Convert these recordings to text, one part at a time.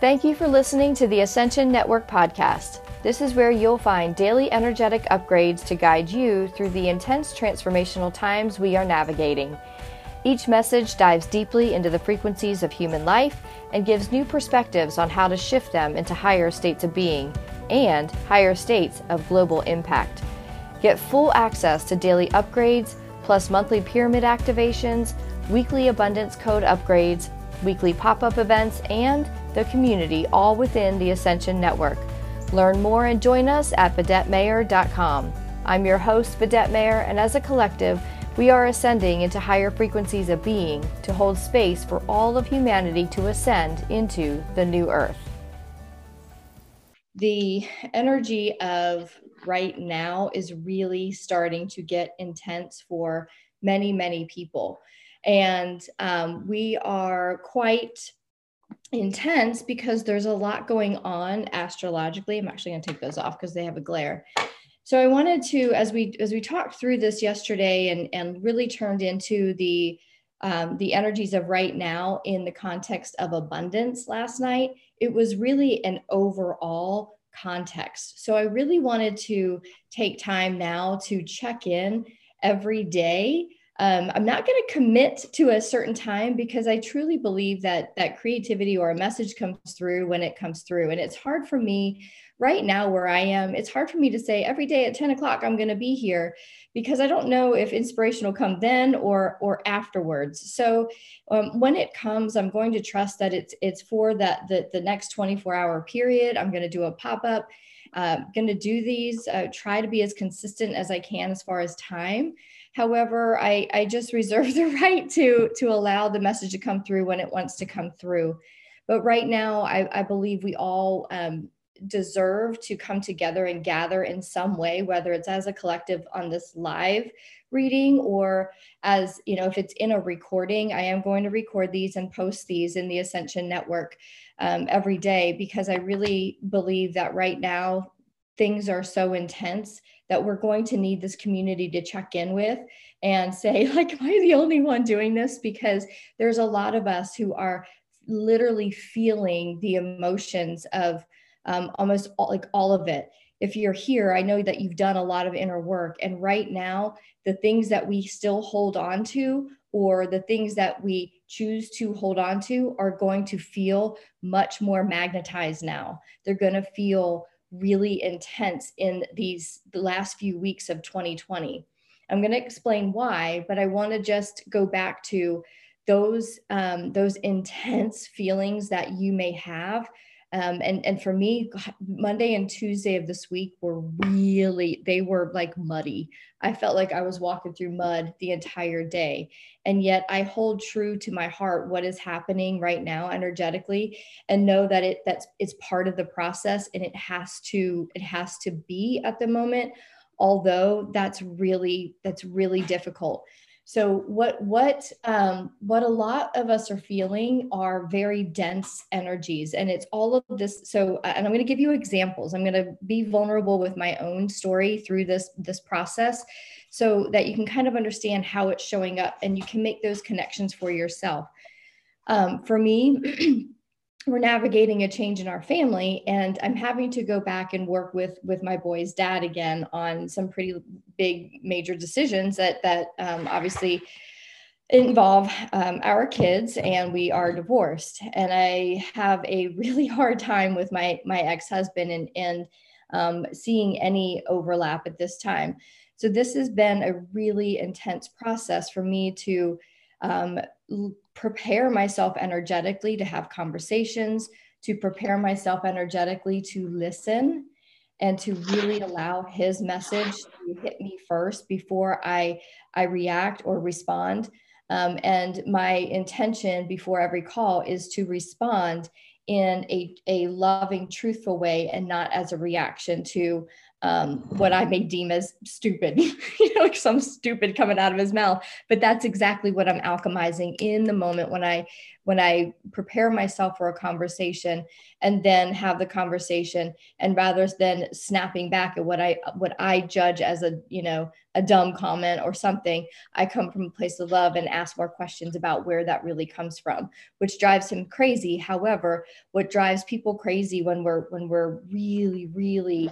Thank you for listening to the Ascension Network podcast. This is where you'll find daily energetic upgrades to guide you through the intense transformational times we are navigating. Each message dives deeply into the frequencies of human life and gives new perspectives on how to shift them into higher states of being and higher states of global impact. Get full access to daily upgrades, plus monthly pyramid activations, weekly abundance code upgrades, weekly pop up events, and the community all within the Ascension Network. Learn more and join us at VidetteMayer.com. I'm your host, Vidette Mayer, and as a collective, we are ascending into higher frequencies of being to hold space for all of humanity to ascend into the new earth. The energy of right now is really starting to get intense for many, many people. And um, we are quite intense because there's a lot going on astrologically. I'm actually going to take those off because they have a glare. So I wanted to, as we as we talked through this yesterday, and and really turned into the um, the energies of right now in the context of abundance last night. It was really an overall context. So I really wanted to take time now to check in every day um, i'm not going to commit to a certain time because i truly believe that that creativity or a message comes through when it comes through. And it's hard for me right now where i am. It's hard for me to say every day at 10 o'clock i'm going to be here because i don't know if inspiration will come then or or afterwards. So um, when it comes i'm going to trust that it's it's for that the, the next 24 hour period. I'm going to do a pop-up. Uh, going to do these uh, try to be as consistent as i can as far as time However, I, I just reserve the right to, to allow the message to come through when it wants to come through. But right now, I, I believe we all um, deserve to come together and gather in some way, whether it's as a collective on this live reading or as, you know, if it's in a recording, I am going to record these and post these in the Ascension Network um, every day because I really believe that right now things are so intense that we're going to need this community to check in with and say like am i the only one doing this? Because there's a lot of us who are literally feeling the emotions of um, almost all, like all of it. If you're here i know that you've done a lot of inner work. And right now the things that we still hold on to or the things that we choose to hold on to are going to feel much more magnetized now. They're going to feel really intense in these the last few weeks of 2020. I'm going to explain why, but I want to just go back to those um, those intense feelings that you may have um, and and for me, Monday and Tuesday of this week were really they were like muddy. I felt like I was walking through mud the entire day, and yet I hold true to my heart what is happening right now energetically, and know that it that's it's part of the process, and it has to it has to be at the moment. Although that's really that's really difficult so what what um, what a lot of us are feeling are very dense energies, and it's all of this. So and I'm going to give you examples. I'm going to be vulnerable with my own story through this this process, so that you can kind of understand how it's showing up, and you can make those connections for yourself. Um, for me. we're navigating a change in our family and i'm having to go back and work with with my boy's dad again on some pretty big major decisions that that um, obviously involve um, our kids and we are divorced. And i have a really hard time with my my ex-husband and and um, seeing any overlap at this time. So this has been a really intense process for me to um, prepare myself energetically to have conversations, to prepare myself energetically to listen and to really allow his message to hit me first before I, I react or respond. Um, and my intention before every call is to respond in a, a loving, truthful way and not as a reaction to um, what I may deem as stupid, you know, like some stupid coming out of his mouth. But that's exactly what I'm alchemizing in the moment when I when I prepare myself for a conversation and then have the conversation, and rather than snapping back at what I what I judge as a you know a dumb comment or something, I come from a place of love and ask more questions about where that really comes from, which drives him crazy. However, what drives people crazy when we're when we're really really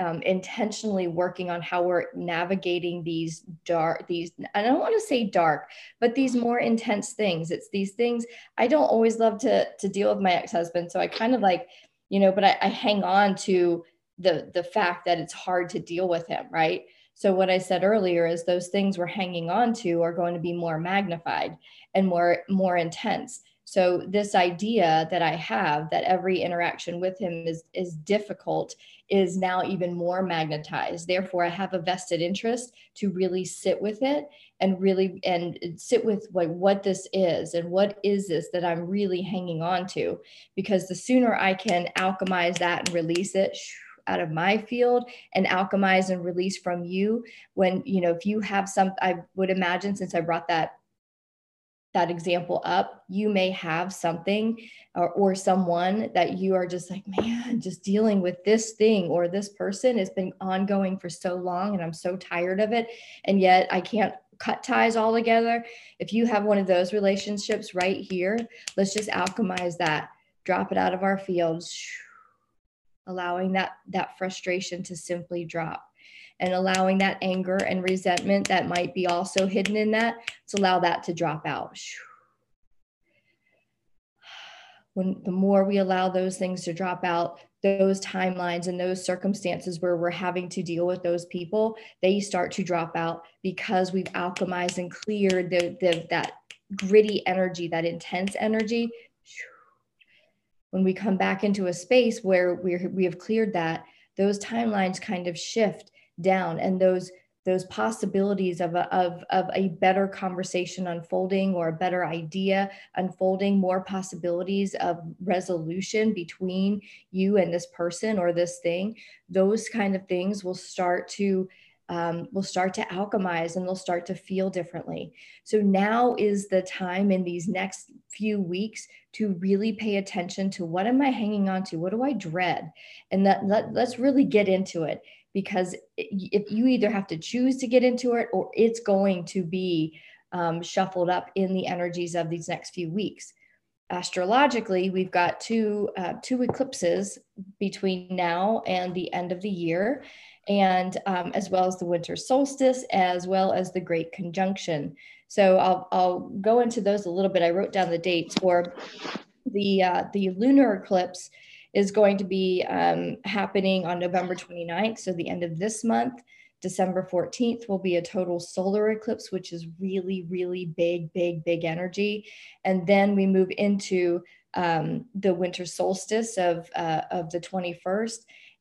um, intentionally working on how we're navigating these dark these i don't want to say dark but these more intense things. It's these things i don't always love to to deal with my ex-husband so i kind of like you know but I, I hang on to the the fact that it's hard to deal with him right? So what i said earlier is those things we're hanging on to are going to be more magnified and more more intense so this idea that I have that every interaction with him is is difficult is now even more magnetized. Therefore, I have a vested interest to really sit with it and really and sit with like what this is and what is this that I'm really hanging on to. Because the sooner I can alchemize that and release it out of my field and alchemize and release from you when you know if you have some i would imagine since i brought that that example up, you may have something or, or someone that you are just like, man, just dealing with this thing or this person has been ongoing for so long and I'm so tired of it. And yet I can't cut ties all together. If you have one of those relationships right here, let's just alchemize that, drop it out of our fields, allowing that that frustration to simply drop and allowing that anger and resentment that might be also hidden in that to allow that to drop out. When the more we allow those things to drop out, those timelines and those circumstances where we're having to deal with those people, they start to drop out because we've alchemized and cleared the, the that gritty energy, that intense energy. When we come back into a space where we we have cleared that, those timelines kind of shift down and those those possibilities of a, of, of a better conversation unfolding or a better idea unfolding more possibilities of resolution between you and this person or this thing those kind of things will start to um, will start to alchemize and they'll start to feel differently. So now is the time in these next few weeks to really pay attention to what am I hanging on to? What do I dread? And that let, let's really get into it because if you either have to choose to get into it or it's going to be um, shuffled up in the energies of these next few weeks. Astrologically we've got two uh, two eclipses between now and the end of the year and um, as well as the winter solstice as well as the great conjunction. So I'll, I'll go into those a little bit. I wrote down the dates for the uh, the lunar eclipse is going to be um, happening on November 29th, so the end of this month. December 14th will be a total solar eclipse, which is really, really big, big, big energy. And then we move into um, the winter solstice of, uh, of the 21st.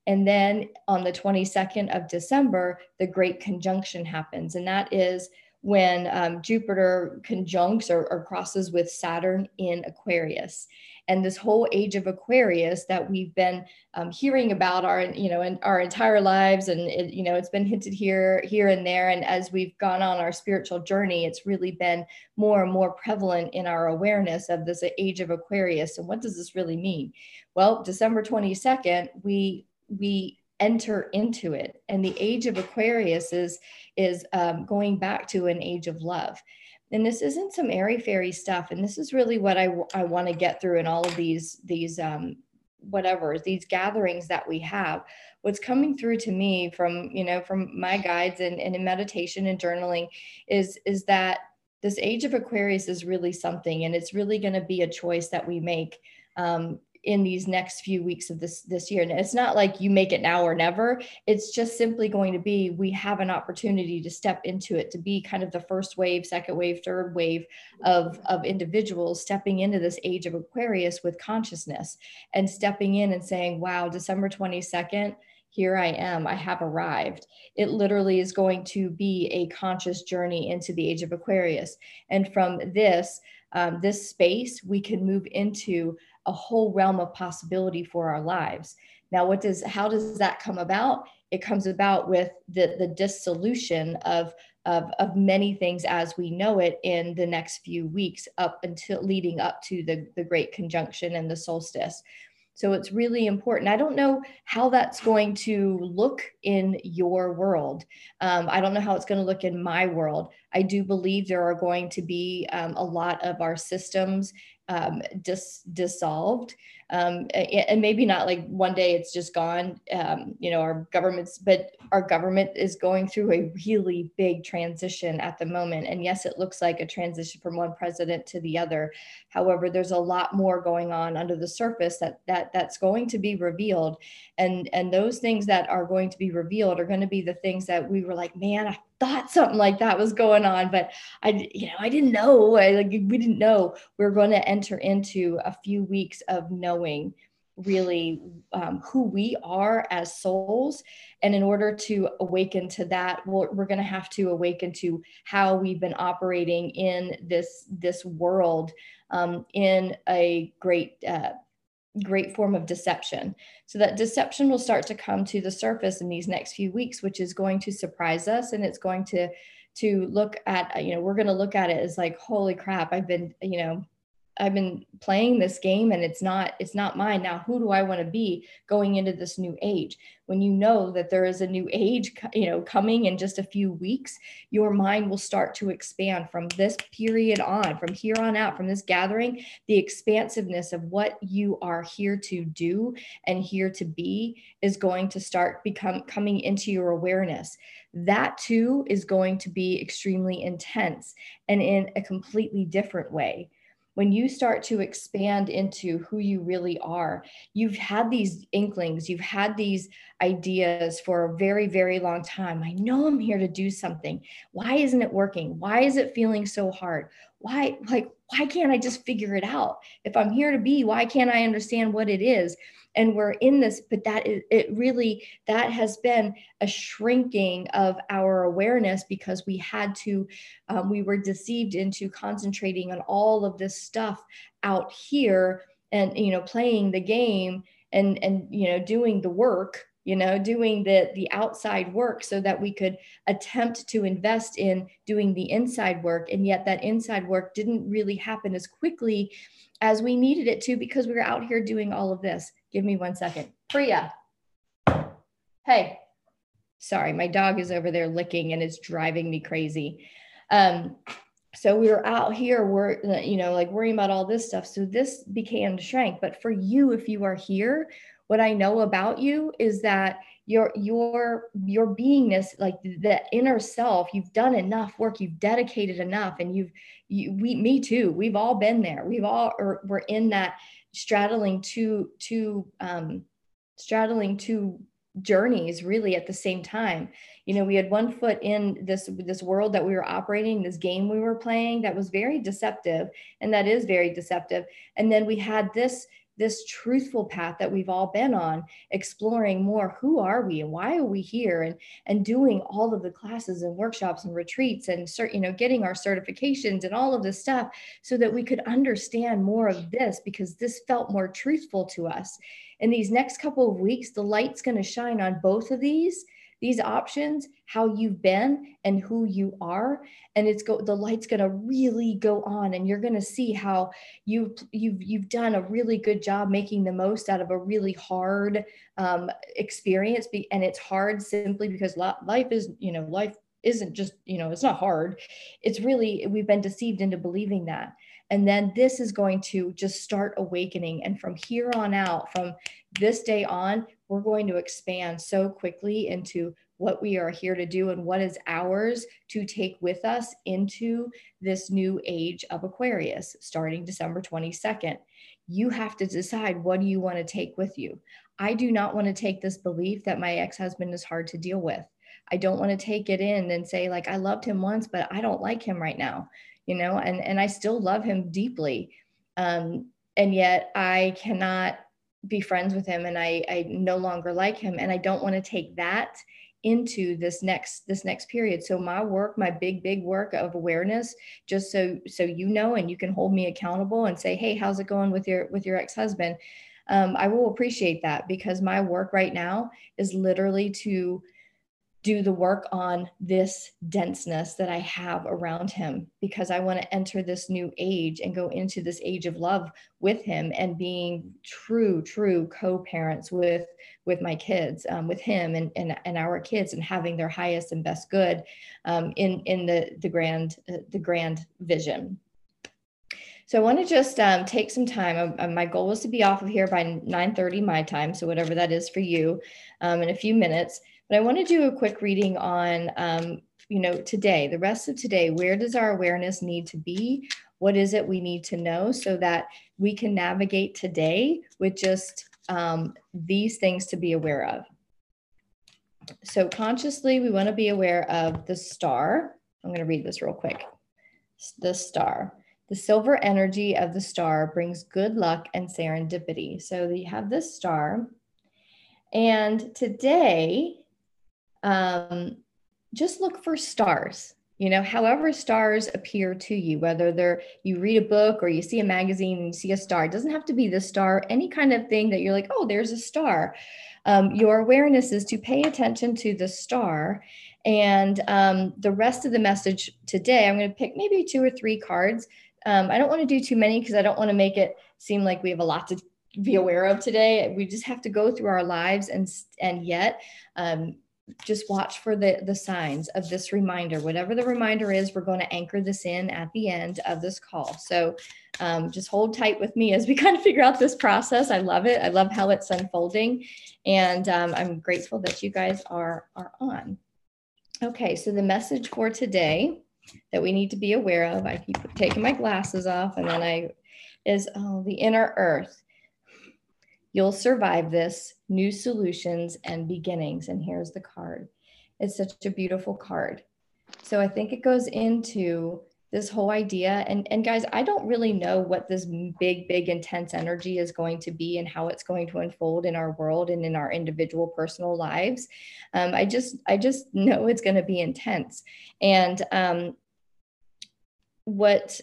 And then on the 22nd of December, the Great Conjunction happens. And that is when um, Jupiter conjuncts or, or, crosses with Saturn in Aquarius. And this whole age of Aquarius that we've been um, hearing about our, you know, in our entire lives, and it, you know, it's been hinted here, here and there. And as we've gone on our spiritual journey, it's really been more and more prevalent in our awareness of this age of Aquarius. And what does this really mean? Well, December 22nd, we we enter into it. And the age of aquarius is is um, going back to an age of love. And this isn't some airy fairy stuff. And this is really what i, I want to get through in all of these these um, whatever these gatherings that we have. What's coming through to me from you know from my guides and, and in meditation and journaling is is that this age of aquarius is really something. And it's really going to be a choice that we make um, in these next few weeks of this this year and it's not like you make it now or never it's just simply going to be we have an opportunity to step into it to be kind of the first wave second wave third wave of of individuals stepping into this age of aquarius with consciousness and stepping in and saying wow december 22nd here I am, I have arrived. It literally is going to be a conscious journey into the age of Aquarius. And from this, um, this space, we can move into a whole realm of possibility for our lives. Now, what does how does that come about? it comes about with the the dissolution of of, of many things as we know it in the next few weeks up until leading up to the, the great conjunction and the solstice so it's really important. I don't know how that's going to look in your world. Um, I don't know how it's going to look in my world. I do believe there are going to be um, a lot of our systems um, dis- dissolved um, and maybe not like one day it's just gone. Um, you know, our government's, but our government is going through a really big transition at the moment. And yes, it looks like a transition from one president to the other. However, there's a lot more going on under the surface that that that's going to be revealed, and and those things that are going to be revealed are going to be the things that we were like, man, I thought something like that was going on, but I, you know, I didn't know. I, like we didn't know we are going to enter into a few weeks of knowing really um, who we are as souls. And in order to awaken to that, we're, we're going to have to awaken to how we've been operating in this this world um, in a great. Uh, great form of deception. So that deception will start to come to the surface in these next few weeks, which is going to surprise us and it's going to to look at, you know, we're going to look at it as like, holy crap, I've been, you know, I've been playing this game and it's not it's not mine. Now who do I want to be going into this new age? When you know that there is a new age you know coming in just a few weeks your mind will start to expand from this period on from here on out from this gathering the expansiveness of what you are here to do and here to be is going to start become coming into your awareness. That too is going to be extremely intense and in a completely different way when you start to expand into who you really are, you've had these inklings, you've had these ideas for a very, very long time. I know I'm here to do something. Why isn't it working? Why is it feeling so hard? Why, like, why can't I just figure it out? If I'm here to be, why can't I understand what it is? And we're in this but that is it really that has been a shrinking of our awareness because we had to um, we were deceived into concentrating on all of this stuff out here and you know playing the game and and you know doing the work you know doing the the outside work so that we could attempt to invest in doing the inside work and yet that inside work didn't really happen as quickly as we needed it to because we were out here doing all of this Give me one second. Priya. Hey. Sorry, my dog is over there licking and it's driving me crazy. Um, so we were out here, we're, you know, like worrying about all this stuff. So this began to shrink. But for you, if you are here, what I know about you is that your your your beingness like the inner self you've done enough work you've dedicated enough and you've you we me too we've all been there. We've all or we're in that straddling two two um, straddling two journeys really at the same time. You know we had one foot in this this world that we were operating this game we were playing that was very deceptive and that is very deceptive. And then we had this this truthful path that we've all been on exploring more who are we and why are we here? And and doing all of the classes and workshops and retreats and cert, you know getting our certifications and all of this stuff so that we could understand more of this because this felt more truthful to us. In these next couple of weeks the light's going to shine on both of these these options, how you've been and who you are. And it's go the light's gonna really go on and you're gonna see how you've you've you've done a really good job making the most out of a really hard um, experience. And it's hard simply because life is, you know, life isn't just, you know, it's not hard. It's really, we've been deceived into believing that. And then this is going to just start awakening. And from here on out, from this day on, we're going to expand so quickly into what we are here to do and what is ours to take with us into this new age of Aquarius starting December 22nd. You have to decide what do you want to take with you. I do not want to take this belief that my ex-husband is hard to deal with. I don't want to take it in and say like I loved him once but I don't like him right now, you know, and and I still love him deeply. Um and yet I cannot be friends with him and I, I no longer like him. And I don't want to take that into this next this next period. So my work my big big work of awareness just so so you know and you can hold me accountable and say hey how's it going with your with your ex-husband? Um, I will appreciate that because my work right now is literally to do the work on this denseness that I have around him because I want to enter this new age and go into this age of love with him and being true, true co-parents with with my kids, um, with him and, and and our kids, and having their highest and best good um, in in the the grand uh, the grand vision. So I want to just um, take some time. Uh, my goal was to be off of here by 9:30 my time, so whatever that is for you, um, in a few minutes. But I want to do a quick reading on, um, you know, today, the rest of today. Where does our awareness need to be? What is it we need to know so that we can navigate today with just um, these things to be aware of? So consciously, we want to be aware of the star. I'm going to read this real quick. The star. The silver energy of the star brings good luck and serendipity. So you have this star. And today, um, just look for stars you know however stars appear to you whether they're you read a book or you see a magazine and you see a star it doesn't have to be the star any kind of thing that you're like oh there's a star. Um, your awareness is to pay attention to the star and um, the rest of the message today i'm going to pick maybe two or three cards. Um, i don't want to do too many because i don't want to make it seem like we have a lot to be aware of today. We just have to go through our lives and and yet um, just watch for the the signs of this reminder. Whatever the reminder is we're going to anchor this in at the end of this call. So um, just hold tight with me as we kind of figure out this process. I love it. I love how it's unfolding. And um, i'm grateful that you guys are are on. Okay so the message for today that we need to be aware of i keep taking my glasses off and then i is oh the inner earth You'll survive this, new solutions and beginnings. And here's the card. It's such a beautiful card. So I think it goes into this whole idea. And, and guys, I don't really know what this big, big, intense energy is going to be and how it's going to unfold in our world and in our individual personal lives. Um, I just, I just know it's going to be intense. And um, what,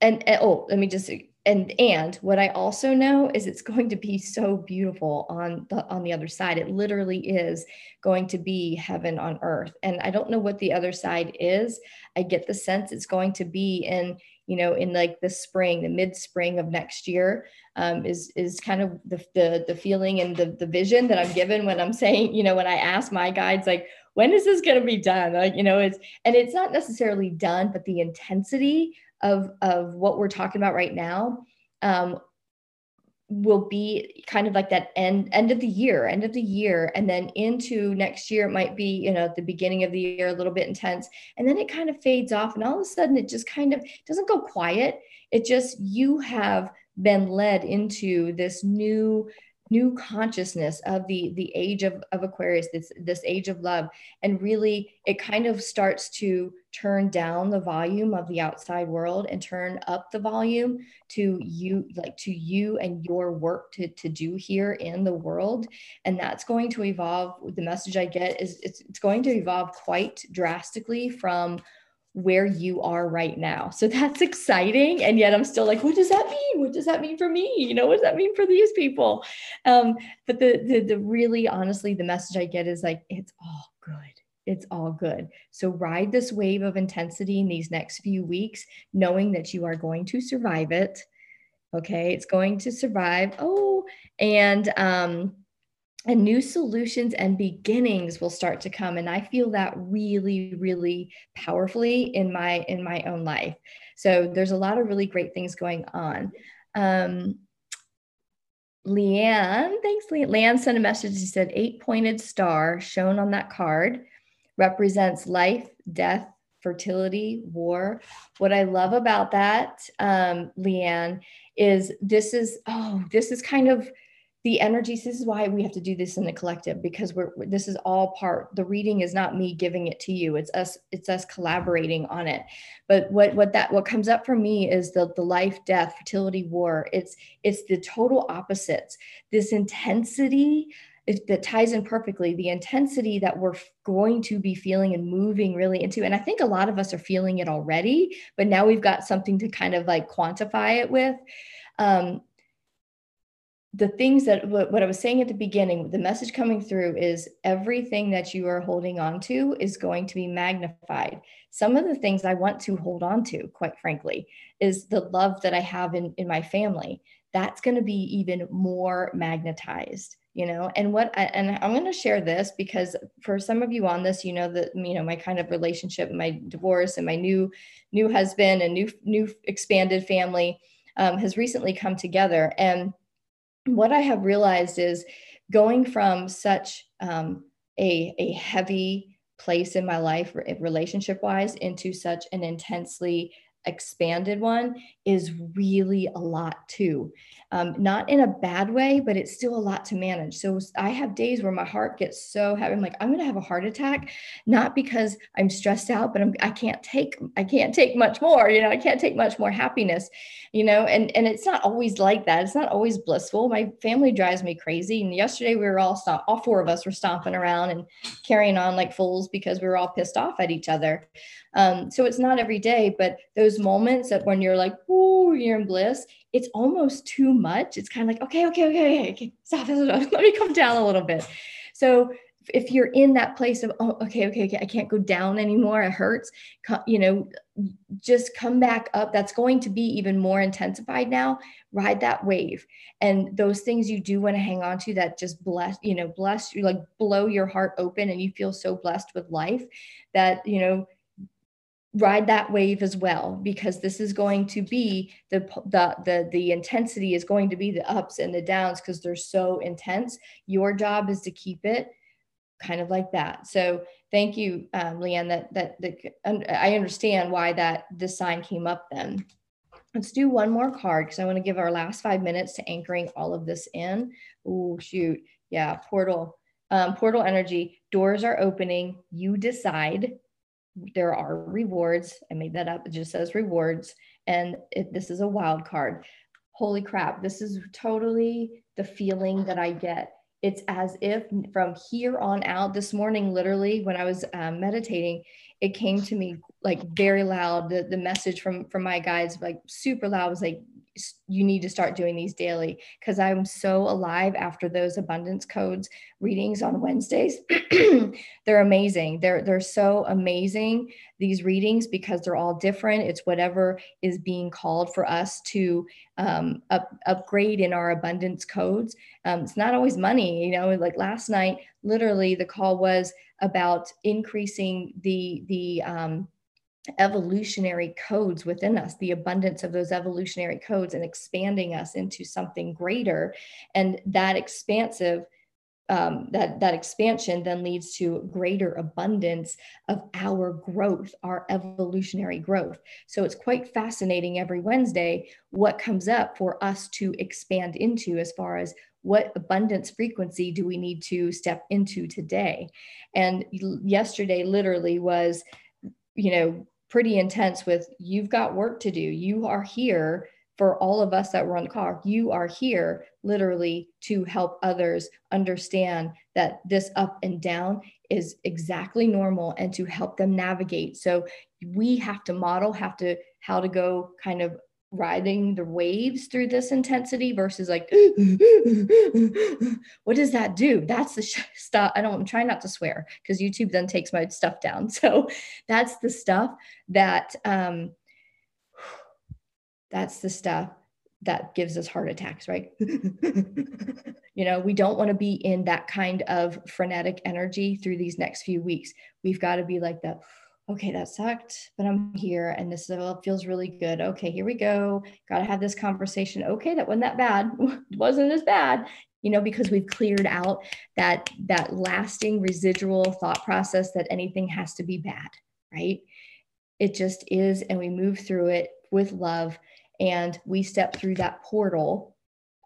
and, and oh, let me just and and what i also know is it's going to be so beautiful on the on the other side. It literally is going to be heaven on earth. And i don't know what the other side is. I get the sense it's going to be in you know in like the spring the mid spring of next year um, is is kind of the, the the feeling and the the vision that i'm given when i'm saying you know when i ask my guides like when is this going to be done? Like you know it's and it's not necessarily done but the intensity of of what we're talking about right now um, will be kind of like that end end of the year end of the year. And then into next year it might be you know at the beginning of the year a little bit intense. And then it kind of fades off. And all of a sudden it just kind of doesn't go quiet. It just you have been led into this new new consciousness of the the age of, of aquarius this this age of love. And really it kind of starts to turn down the volume of the outside world and turn up the volume to you like to you and your work to, to do here in the world and that's going to evolve the message i get is it's, it's going to evolve quite drastically from where you are right now. So that's exciting. And yet I'm still like, what does that mean? What does that mean for me? You know, what does that mean for these people? Um, but the, the, the really honestly, the message I get is like, it's all good. It's all good. So ride this wave of intensity in these next few weeks, knowing that you are going to survive it. Okay. It's going to survive. Oh, and um, and new solutions and beginnings will start to come and i feel that really really powerfully in my in my own life so there's a lot of really great things going on um, leanne thanks leanne. leanne sent a message she said eight pointed star shown on that card represents life death fertility war. What i love about that um, leanne is this is oh this is kind of the energies this is why we have to do this in the collective because we're this is all part the reading is not me giving it to you. It's us it's us collaborating on it. But what what that what comes up for me is the the life death fertility war. It's it's the total opposites. This intensity that ties in perfectly the intensity that we're going to be feeling and moving really into and i think a lot of us are feeling it already but now we've got something to kind of like quantify it with um, the things that what I was saying at the beginning, the message coming through is everything that you are holding on to is going to be magnified. Some of the things I want to hold on to, quite frankly, is the love that I have in, in my family. That's going to be even more magnetized, you know. And what and I'm going to share this because for some of you on this, you know that you know my kind of relationship, my divorce, and my new new husband and new new expanded family um, has recently come together and what I have realized is going from such um, a, a heavy place in my life, relationship wise, into such an intensely expanded one is really a lot too. Um, not in a bad way, but it's still a lot to manage. So I have days where my heart gets so heavy. I'm like, I'm going to have a heart attack, not because I'm stressed out, but I'm, I can't take, I can't take much more, you know, I can't take much more happiness, you know, and, and it's not always like that. It's not always blissful. My family drives me crazy. And yesterday we were all stomp, all four of us were stomping around and carrying on like fools because we were all pissed off at each other. Um, so it's not every day, but those moments that when you're like, "Ooh, you're in bliss," it's almost too much. It's kind of like, okay, okay, okay, okay, okay, stop, let me come down a little bit. So if you're in that place of oh okay okay okay i can't go down anymore it hurts you know just come back up that's going to be even more intensified now ride that wave and those things you do want to hang on to that just bless you know bless you like blow your heart open and you feel so blessed with life that you know ride that wave as well because this is going to be the the the, the intensity is going to be the ups and the downs because they're so intense. Your job is to keep it kind of like that. So thank you um, leanne that that, that i understand why that this sign came up then. Let's do one more card because i want to give our last five minutes to anchoring all of this in. Oh shoot. Yeah portal um, portal energy. Doors are opening. You decide there are rewards. I made that up. It just says rewards. And it, this is a wild card. Holy crap. This is totally the feeling that I get. It's as if from here on out, this morning, literally, when I was um, meditating, it came to me like very loud. The, the message from, from my guides, like super loud, was like, you need to start doing these daily because I'm so alive after those abundance codes readings on Wednesdays. they're amazing. They're they're so amazing these readings because they're all different. It's whatever is being called for us to um, up, upgrade in our abundance codes. Um, it's not always money, you know. Like last night, literally the call was about increasing the the um, evolutionary codes within us, the abundance of those evolutionary codes, and expanding us into something greater. And that expansive, um, that that expansion then leads to greater abundance of our growth, our evolutionary growth. So it's quite fascinating every Wednesday what comes up for us to expand into as far as what abundance frequency do we need to step into today and yesterday literally was you know pretty intense with you've got work to do. You are here for all of us that were on the car. You are here literally to help others understand that this up and down is exactly normal and to help them navigate. So we have to model have to how to go kind of riding the waves through this intensity versus like what does that do? That's the stuff i don't i'm trying not to swear because youtube then takes my stuff down. So that's the stuff that um that's the stuff that gives us heart attacks right? You know we don't want to be in that kind of frenetic energy through these next few weeks. We've got to be like that okay, that sucked, but I'm here and this uh, feels really good. Okay, here we go. Got to have this conversation. Okay, that wasn't that bad. wasn't as bad, you know, because we've cleared out that that lasting residual thought process that anything has to be bad, right? It just is and we move through it with love and we step through that portal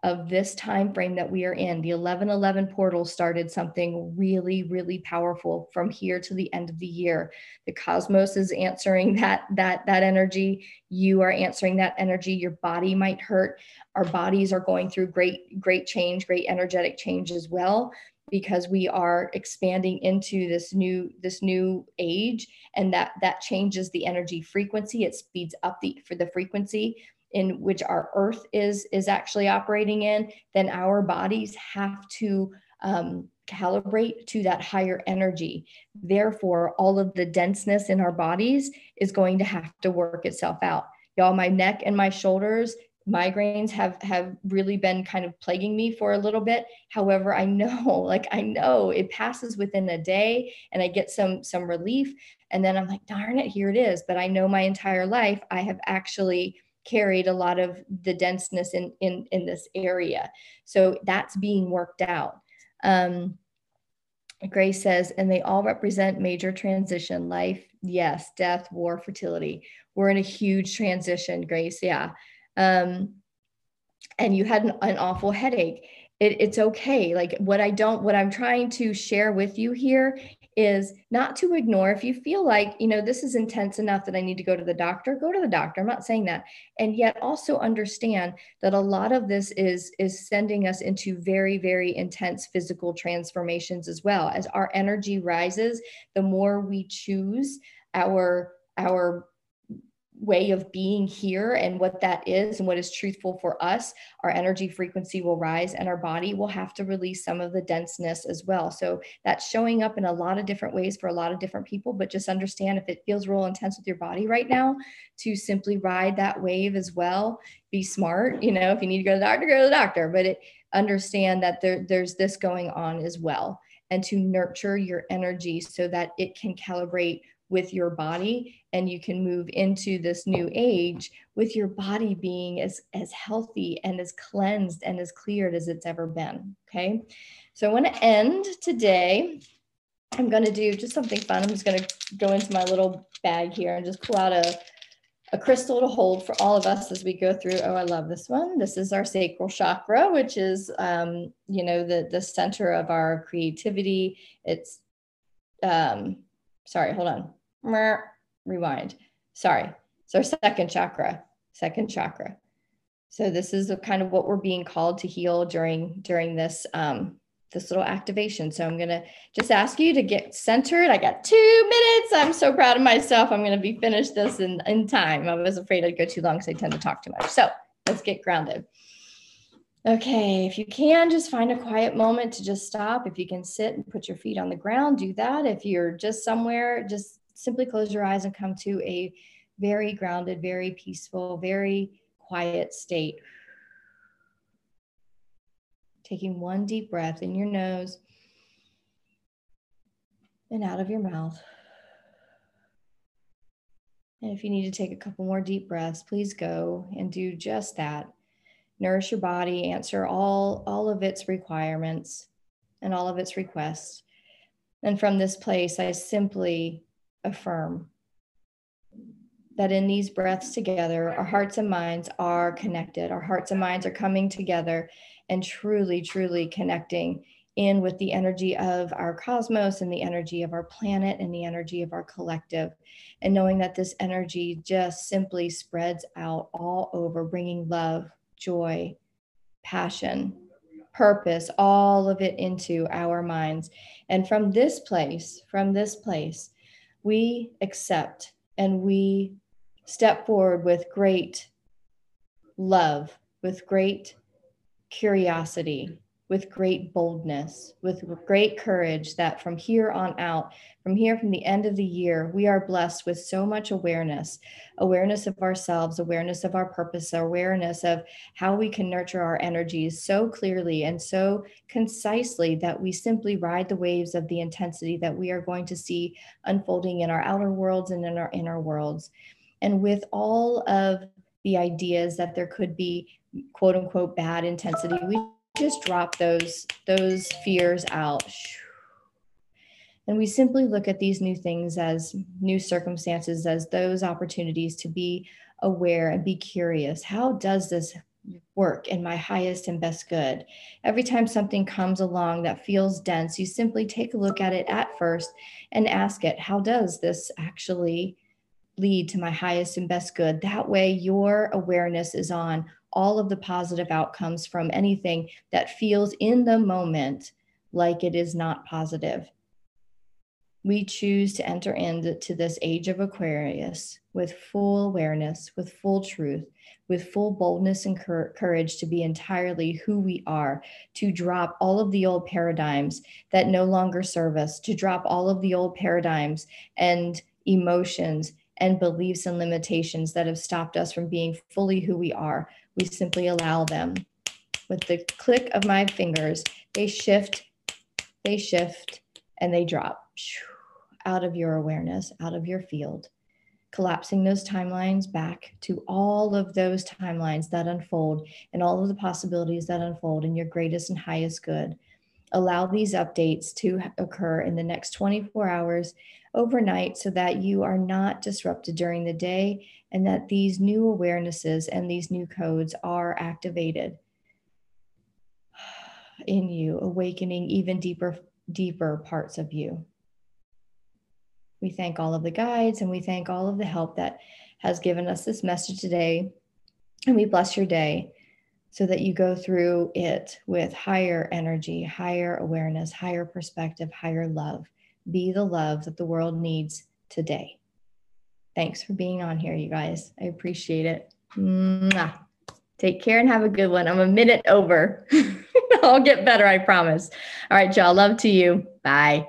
of this time frame that we are in the 1111 portal started something really really powerful from here to the end of the year. The cosmos is answering that that that energy. You are answering that energy. Your body might hurt. Our bodies are going through great great change great energetic change as well because we are expanding into this new this new age and that that changes the energy frequency. It speeds up the for the frequency in which our earth is is actually operating in then our bodies have to um, calibrate to that higher energy. Therefore all of the denseness in our bodies is going to have to work itself out. Y'all my neck and my shoulders migraines have have really been kind of plaguing me for a little bit. However i know like i know it passes within a day and i get some some relief. And then i'm like darn it here it is. But i know my entire life i have actually carried a lot of the denseness in in in this area. So that's being worked out. Um grace says and they all represent major transition. Life yes. Death war fertility. We're in a huge transition grace. Yeah. Um, and you had an, an awful headache. It, it's okay. Like what i don't what i'm trying to share with you here is not to ignore if you feel like you know this is intense enough that i need to go to the doctor go to the doctor i'm not saying that. And yet also understand that a lot of this is is sending us into very very intense physical transformations as well. As our energy rises the more we choose our our way of being here and what that is and what is truthful for us, our energy frequency will rise and our body will have to release some of the denseness as well. So that's showing up in a lot of different ways for a lot of different people. But just understand if it feels real intense with your body right now, to simply ride that wave as well. Be smart. You know, if you need to go to the doctor, go to the doctor. But it, understand that there, there's this going on as well and to nurture your energy so that it can calibrate with your body and you can move into this new age with your body being as as healthy and as cleansed and as cleared as it's ever been okay so i want to end today i'm going to do just something fun i'm just going to go into my little bag here and just pull out a a crystal to hold for all of us as we go through. Oh, I love this one. This is our sacral chakra, which is, um, you know, the the center of our creativity. It's, um, sorry, hold on rewind. Sorry. It's our second chakra, second chakra. So this is kind of what we're being called to heal during during this um, this little activation. So I'm gonna just ask you to get centered. I got two minutes. I'm so proud of myself. I'm gonna be finished this in, in time. I was afraid I'd go too long because I tend to talk too much. So let's get grounded. Okay, if you can, just find a quiet moment to just stop. If you can sit and put your feet on the ground, do that. If you're just somewhere, just simply close your eyes and come to a very grounded, very peaceful, very quiet state. Taking one deep breath in your nose and out of your mouth. And if you need to take a couple more deep breaths, please go and do just that. Nourish your body, answer all, all of its requirements and all of its requests. And from this place, I simply affirm that in these breaths together, our hearts and minds are connected. Our hearts and minds are coming together and truly, truly connecting in with the energy of our cosmos and the energy of our planet and the energy of our collective. And knowing that this energy just simply spreads out all over, bringing love, joy, passion, purpose, all of it into our minds. And from this place, from this place, we accept and we step forward with great love, with great curiosity, with great boldness, with great courage that from here on out, from here from the end of the year, we are blessed with so much awareness awareness of ourselves, awareness of our purpose, awareness of how we can nurture our energies so clearly and so concisely that we simply ride the waves of the intensity that we are going to see unfolding in our outer worlds and in our inner worlds. And with all of the ideas that there could be quote unquote bad intensity, we just drop those those fears out. And we simply look at these new things as new circumstances as those opportunities to be aware and be curious. How does this work in my highest and best good? Every time something comes along that feels dense you simply take a look at it at first and ask it how does this actually lead to my highest and best good? That way your awareness is on all of the positive outcomes from anything that feels in the moment like it is not positive. we choose to enter into this age of Aquarius with full awareness, with full truth, with full boldness and courage to be entirely who we are, to drop all of the old paradigms that no longer serve us, to drop all of the old paradigms and emotions and beliefs and limitations that have stopped us from being fully who we are. We simply allow them. With the click of my fingers, they shift, they shift, and they drop out of your awareness, out of your field, collapsing those timelines back to all of those timelines that unfold and all of the possibilities that unfold in your greatest and highest good. Allow these updates to occur in the next 24 hours overnight so that you are not disrupted during the day and that these new awarenesses and these new codes are activated in you, awakening even deeper, deeper parts of you. We thank all of the guides and we thank all of the help that has given us this message today. And we bless your day so that you go through it with higher energy, higher awareness, higher perspective, higher love. Be the love that the world needs today. Thanks for being on here, you guys. I appreciate it. Mwah. Take care and have a good one. I'm a minute over. I'll get better, I promise. All right, y'all. Love to you. Bye.